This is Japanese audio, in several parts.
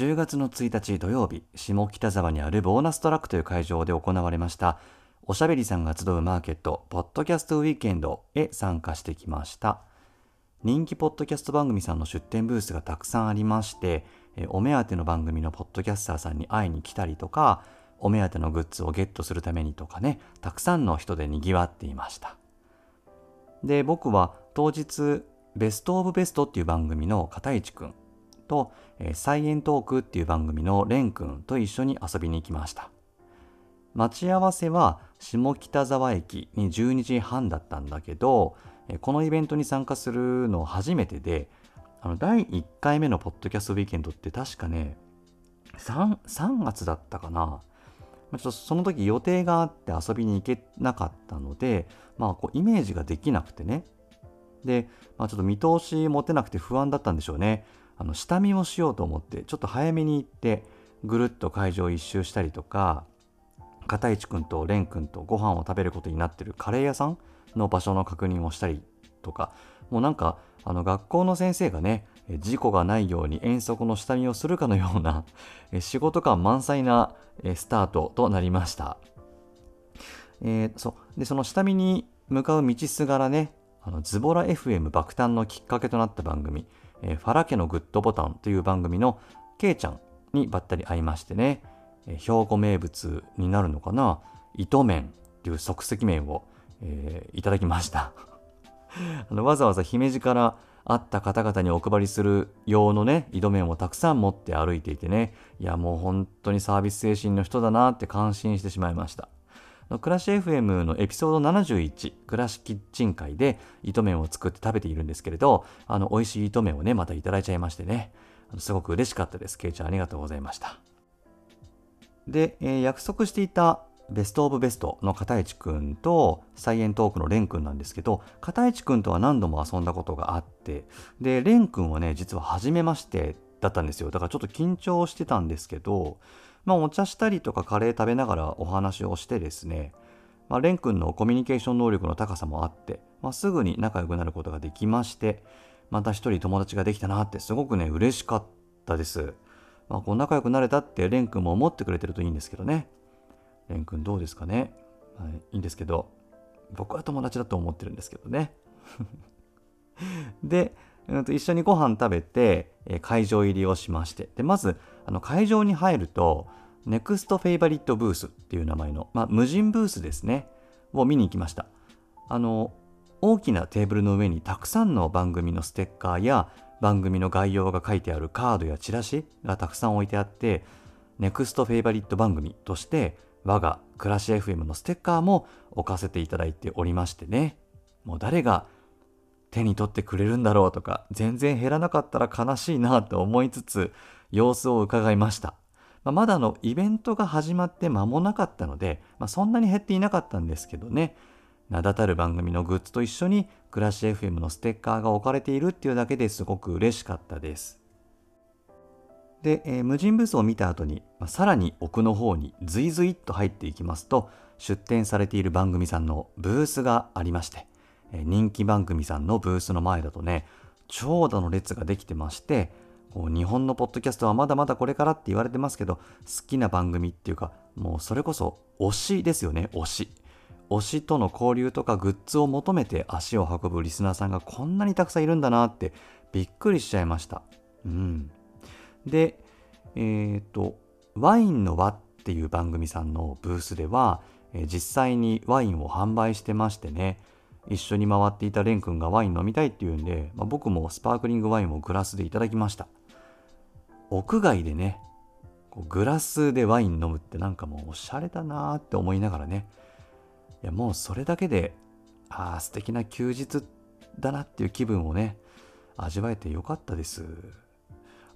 10月の1日土曜日下北沢にあるボーナストラックという会場で行われましたおしゃべりさんが集うマーケットポッドキャストウィークエンドへ参加してきました。人気ポッドキャスト番組さんの出展ブースがたくさんありましてお目当ての番組のポッドキャスターさんに会いに来たりとかお目当てのグッズをゲットするためにとかねたくさんの人でにぎわっていました。で僕は当日ベストオブベストっていう番組の片市くんと、えーサイエントークっていう番組のレンくんと一緒に遊びに行きました。待ち合わせは下北沢駅に12時半だったんだけどえこのイベントに参加するの初めてであの第1回目のポッドキャストウィーケンドって確かね 3, 3月だったかな。ちょっとその時予定があって遊びに行けなかったので、まあ、こうイメージができなくてね。で、まあ、ちょっと見通し持てなくて不安だったんでしょうねあの下見をしようと思ってちょっと早めに行ってぐるっと会場一周したりとか片市くんと蓮くんとご飯を食べることになってるカレー屋さんの場所の確認をしたりとかもうなんかあの学校の先生がね事故がないように遠足の下見をするかのような仕事感満載なスタートとなりました。えーそうでその下見に向かう道すがらねあのズボラ FM 爆誕のきっかけとなった番組「えーファラ家のグッドボタン」という番組のケイちゃんにばったり会いましてね、えー兵庫名物になるのかな？糸麺っていう即席麺を、えーいただきました。あのわざわざ姫路から会った方々にお配りする用のね井戸麺をたくさん持って歩いていてね。いやもう本当にサービス精神の人だなって感心してしまいました。暮らし FM のエピソード71暮らしキッチン会で糸麺を作って食べているんですけれどあの美味しい糸麺をねまたいただいちゃいましてね。すごく嬉しかったです。ケイちゃんありがとうございました。で、えー約束していたベストオブベストの片市くんとサイエントークのレンくんなんですけど片市くんとは何度も遊んだことがあってでレンくんはね実は初めましてだったんですよ。だからちょっと緊張してたんですけどまあお茶したりとかカレー食べながらお話をしてですねまあ、レン君のコミュニケーション能力の高さもあって、まあ、すぐに仲良くなることができましてまた一人友達ができたなってすごくね嬉しかったです、まあ、こう仲良くなれたってレン君も思ってくれてるといいんですけどね。レン君どうですかね、はい、いいんですけど僕は友達だと思ってるんですけどね。で、うんと一緒にご飯食べて、会場入りをしましてでまずあの会場に入るとネクストフェイバリットブースっていう名前の、まあ、無人ブースですね。を見に行きました。あの大きなテーブルの上にたくさんの番組のステッカーや番組の概要が書いてあるカードやチラシがたくさん置いてあってネクストフェイバリット番組として我が暮らし FM のステッカーも置かせていただいておりましてね。もう誰が手に取ってくれるんだろうとか全然減らなかったら悲しいなと思いつつ様子を伺いました、まあまだあのイベントが始まって間もなかったので、まあ、そんなに減っていなかったんですけどね。名だたる番組のグッズと一緒に暮らし FM のステッカーが置かれているっていうだけですごく嬉しかったです。で、えー無人ブースを見た後に、まあさらに奥の方にズイズイっと入っていきますと出展されている番組さんのブースがありまして、えー人気番組さんのブースの前だとね長蛇の列ができてまして日本のポッドキャストはまだまだこれからって言われてますけど好きな番組っていうかもうそれこそ推しですよね推し。推しとの交流とかグッズを求めて足を運ぶリスナーさんがこんなにたくさんいるんだなってびっくりしちゃいました。うん、で、えっ、と、ワインの輪っていう番組さんのブースでは、えー実際にワインを販売してましてね、一緒に回っていたレン君がワイン飲みたいっていうんで、まあ、僕もスパークリングワインをグラスでいただきました。屋外でねグラスでワイン飲むってなんかもうおしゃれだなーって思いながらね。いやもうそれだけでああ素敵な休日だなっていう気分をね味わえてよかったです。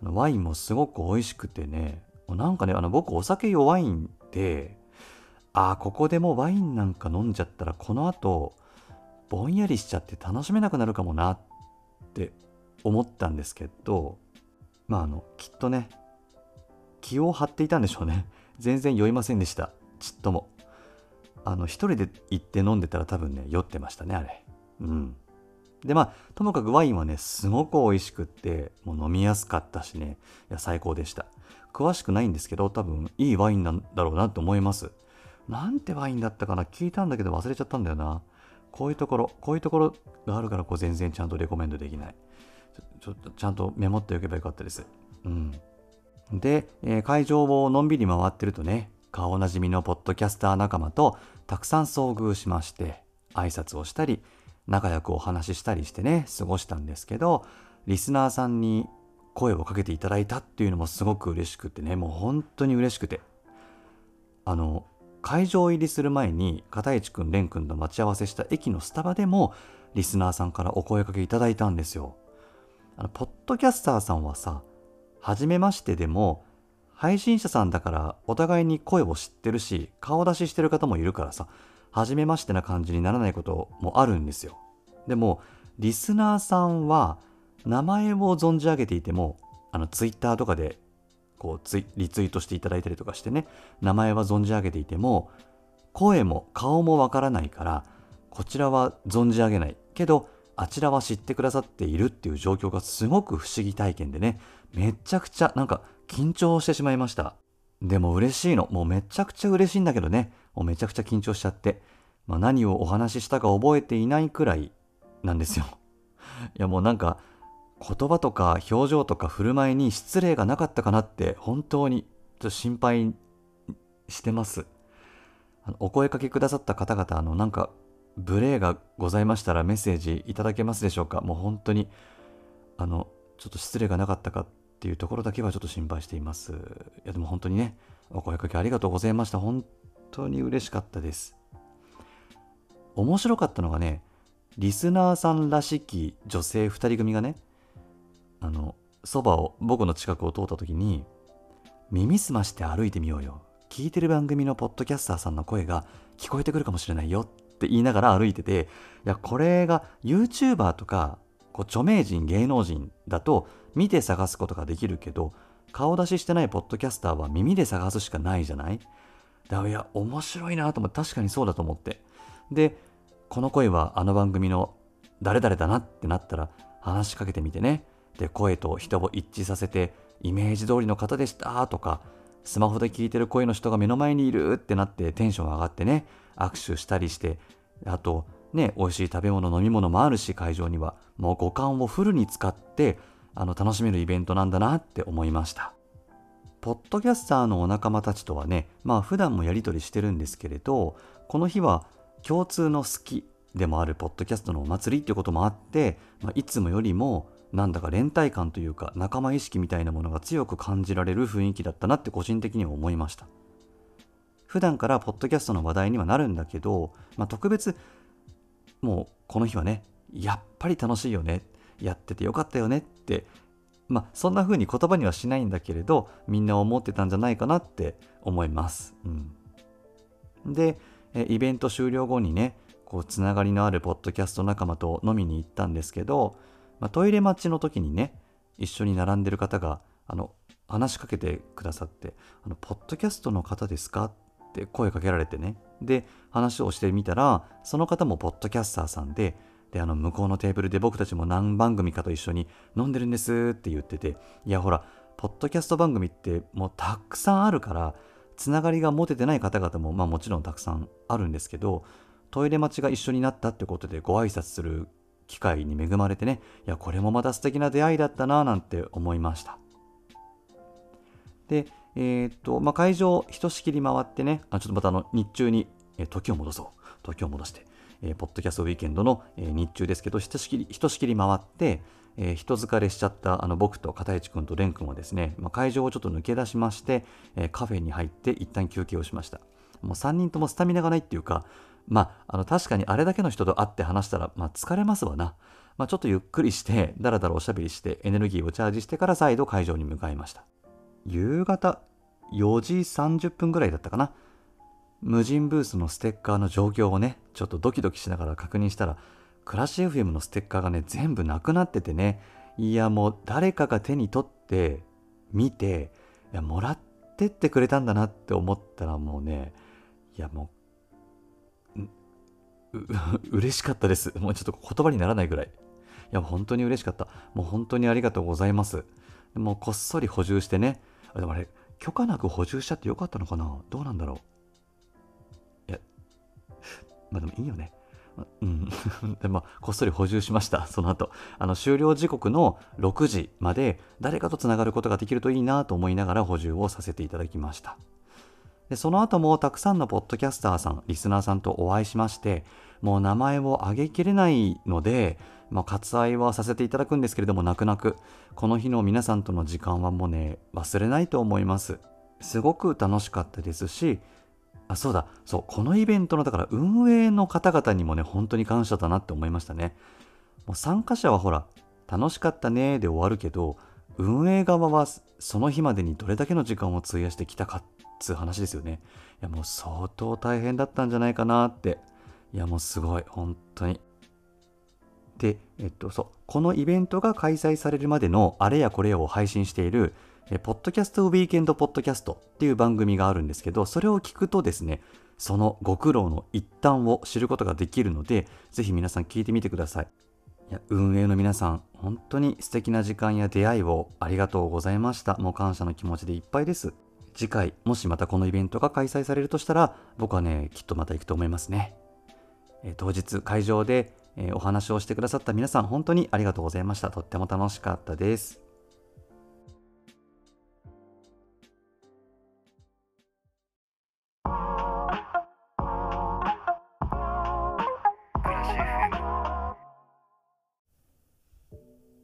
ワインもすごく美味しくてねなんかねあの僕お酒弱いんでああここでもうワインなんか飲んじゃったらこの後ぼんやりしちゃって楽しめなくなるかもなって思ったんですけどまああのきっとね気を張っていたんでしょうね。全然酔いませんでした。ちっとも。あの一人で行って飲んでたら多分ね酔ってましたねあれ。うん。でまあともかくワインはねすごく美味しくってもう飲みやすかったしねいや最高でした。詳しくないんですけど多分いいワインなんだろうなと思います。なんてワインだったかな聞いたんだけど忘れちゃったんだよな。こういうところこういうところがあるからこう全然ちゃんとレコメンドできない。ちょっとちゃんとメモっておけばよかったです。うん。で、えー会場をのんびり回ってるとね顔なじみのポッドキャスター仲間とたくさん遭遇しまして挨拶をしたり仲良くお話ししたりしてね過ごしたんですけどリスナーさんに声をかけていただいたっていうのもすごく嬉しくてねもう本当に嬉しくて。あの会場入りする前に片市くん蓮くんと待ち合わせした駅のスタバでもリスナーさんからお声かけいただいたんですよ。あのポッドキャスターさんはさ初めましてでも配信者さんだからお互いに声を知ってるし顔出ししてる方もいるからさ初めましてな感じにならないこともあるんですよ。でもリスナーさんは名前を存じ上げていてもあのツイッターとかでこうツリツイートしていただいたりとかしてね名前は存じ上げていても声も顔もわからないからこちらは存じ上げない。けどあちらは知ってくださっているっていう状況がすごく不思議体験でねめちゃくちゃなんか緊張してしまいました。でも嬉しいの。もうめちゃくちゃ嬉しいんだけどね。もうめちゃくちゃ緊張しちゃって、まあ、何をお話ししたか覚えていないくらいなんですよ。いやもうなんか言葉とか表情とか振る舞いに失礼がなかったかなって本当にちょっと心配してます。お声かけくださった方々あのなんか無礼がございましたらメッセージいただけますでしょうか？もう本当にあのちょっと失礼がなかったかっていうところだけはちょっと心配しています。いやでも本当にねお声かけありがとうございました。本当に嬉しかったです。面白かったのがねリスナーさんらしき女性2人組がねあのそばを僕の近くを通った時に耳すまして歩いてみようよ。聞いてる番組のポッドキャスターさんの声が聞こえてくるかもしれないよっって言いながら歩いてていやこれが YouTuber とかこう著名人芸能人だと見て探すことができるけど顔出ししてないポッドキャスターは耳で探すしかないじゃない？だいや面白いなと思って確かにそうだと思って。でこの声はあの番組の誰々だなってなったら話しかけてみてね。で声と人を一致させてイメージ通りの方でしたとかスマホで聞いてる声の人が目の前にいるってなってテンション上がってね握手したりしてあとね美味しい食べ物飲み物もあるし会場にはもう五感をフルに使ってあの楽しめるイベントなんだなって思いました。ポッドキャスターのお仲間たちとはねまあ普段もやり取りしてるんですけれどこの日は共通の好きでもあるポッドキャストのお祭りっていうこともあって、まあ、いつもよりもなんだか連帯感というか仲間意識みたいなものが強く感じられる雰囲気だったなって個人的には思いました。普段からポッドキャストの話題にはなるんだけど、まあ、特別もうこの日はねやっぱり楽しいよねやっててよかったよねってまあそんな風に言葉にはしないんだけれどみんな思ってたんじゃないかなって思います、うん、でイベント終了後にねこうつながりのあるポッドキャスト仲間と飲みに行ったんですけど、まあ、トイレ待ちの時にね一緒に並んでる方があの話しかけてくださって「あのポッドキャストの方ですか?」って声かけられてねで話をしてみたらその方もポッドキャスターさんでであの向こうのテーブルで僕たちも何番組かと一緒に飲んでるんですって言ってていやほらポッドキャスト番組ってもうたくさんあるからつながりが持ててない方々もまあもちろんたくさんあるんですけどトイレ待ちが一緒になったってことでご挨拶する機会に恵まれてねいやこれもまた素敵な出会いだったななんて思いました。でえーっとまあ会場ひとしきり回ってねあちょっとまたあの日中に、え時を戻そう。時を戻して、えーポッドキャストウィーケンドの、えー日中ですけどひとしきりひとしきり回って、えー人疲れしちゃったあの僕と片市君と蓮君はですね、まあ、会場をちょっと抜け出しまして、えカフェに入って一旦休憩をしました。もう3人ともスタミナがないっていうかまあ、あの確かにあれだけの人と会って話したら、まあ、疲れますわな、まあ、ちょっとゆっくりしてだらだらおしゃべりしてエネルギーをチャージしてから再度会場に向かいました。夕方4時30分ぐらいだったかな。無人ブースのステッカーの状況をねちょっとドキドキしながら確認したらクラッシュ FM のステッカーがね全部なくなっててね。いやもう誰かが手に取って見ていやもらってってくれたんだなって思ったらもうねいやもうう 嬉しかったです。もうちょっと言葉にならないぐらい。いや本当に嬉しかった。もう本当にありがとうございます。もうこっそり補充してね。あでもあれ許可なく補充しちゃってよかったのかな？どうなんだろう。いやまあでもいいよね。うん。でまあこっそり補充しました。その後。あの終了時刻の6時まで誰かとつながることができるといいなと思いながら補充をさせていただきました。でその後もたくさんのポッドキャスターさんリスナーさんとお会いしましてもう名前を挙げきれないので、まあ、割愛はさせていただくんですけれども泣く泣く。この日の皆さんとの時間はもうね忘れないと思います。すごく楽しかったですしあそうだ。そうこのイベントのだから運営の方々にもね本当に感謝だなって思いましたね。もう参加者はほら楽しかったねで終わるけど運営側はその日までにどれだけの時間を費やしてきたかっつう話ですよね。いやもう相当大変だったんじゃないかなって。いやもうすごい本当に。で、えっと、そうこのイベントが開催されるまでのあれやこれやを配信しているえポッドキャストウィーケンドポッドキャストっていう番組があるんですけどそれを聞くとですねそのご苦労の一端を知ることができるのでぜひ皆さん聞いてみてください。いや運営の皆さん本当に素敵な時間や出会いをありがとうございました。もう感謝の気持ちでいっぱいです。次回もしまたこのイベントが開催されるとしたら僕はねきっとまた行くと思いますね。え当日会場で、えお話をしてくださった皆さん本当にありがとうございました。とっても楽しかったです。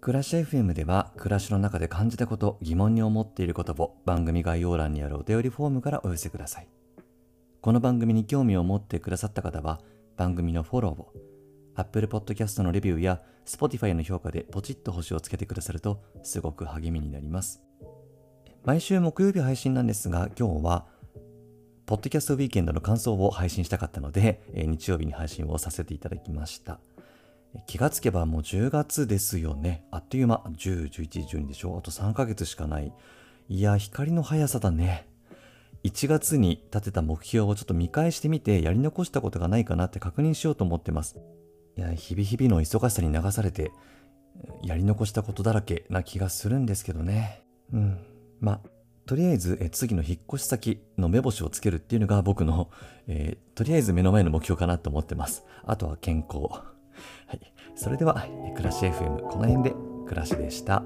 暮らし FM では暮らしの中で感じたこと疑問に思っていることを番組概要欄にあるお便りフォームからお寄せください。この番組に興味を持ってくださった方は番組のフォローを Apple Podcast のレビューや Spotify の評価でポチッと星をつけてくださるとすごく励みになります。毎週木曜日配信なんですが今日はポッドキャストウィーケンドの感想を配信したかったので、えー日曜日に配信をさせていただきました。気がつけばもう10月ですよね。あっという間。10、11、12でしょあと3ヶ月しかない。いや、光の速さだね。1月に立てた目標をちょっと見返してみて、やり残したことがないかなって確認しようと思ってます。いや、日々日々の忙しさに流されて、やり残したことだらけな気がするんですけどね。うん。ま、とりあえずえ次の引っ越し先の目星をつけるっていうのが僕の、えーとりあえず目の前の目標かなと思ってます。あとは健康。はい。それでは、暮らし FM、この辺で暮らしでした。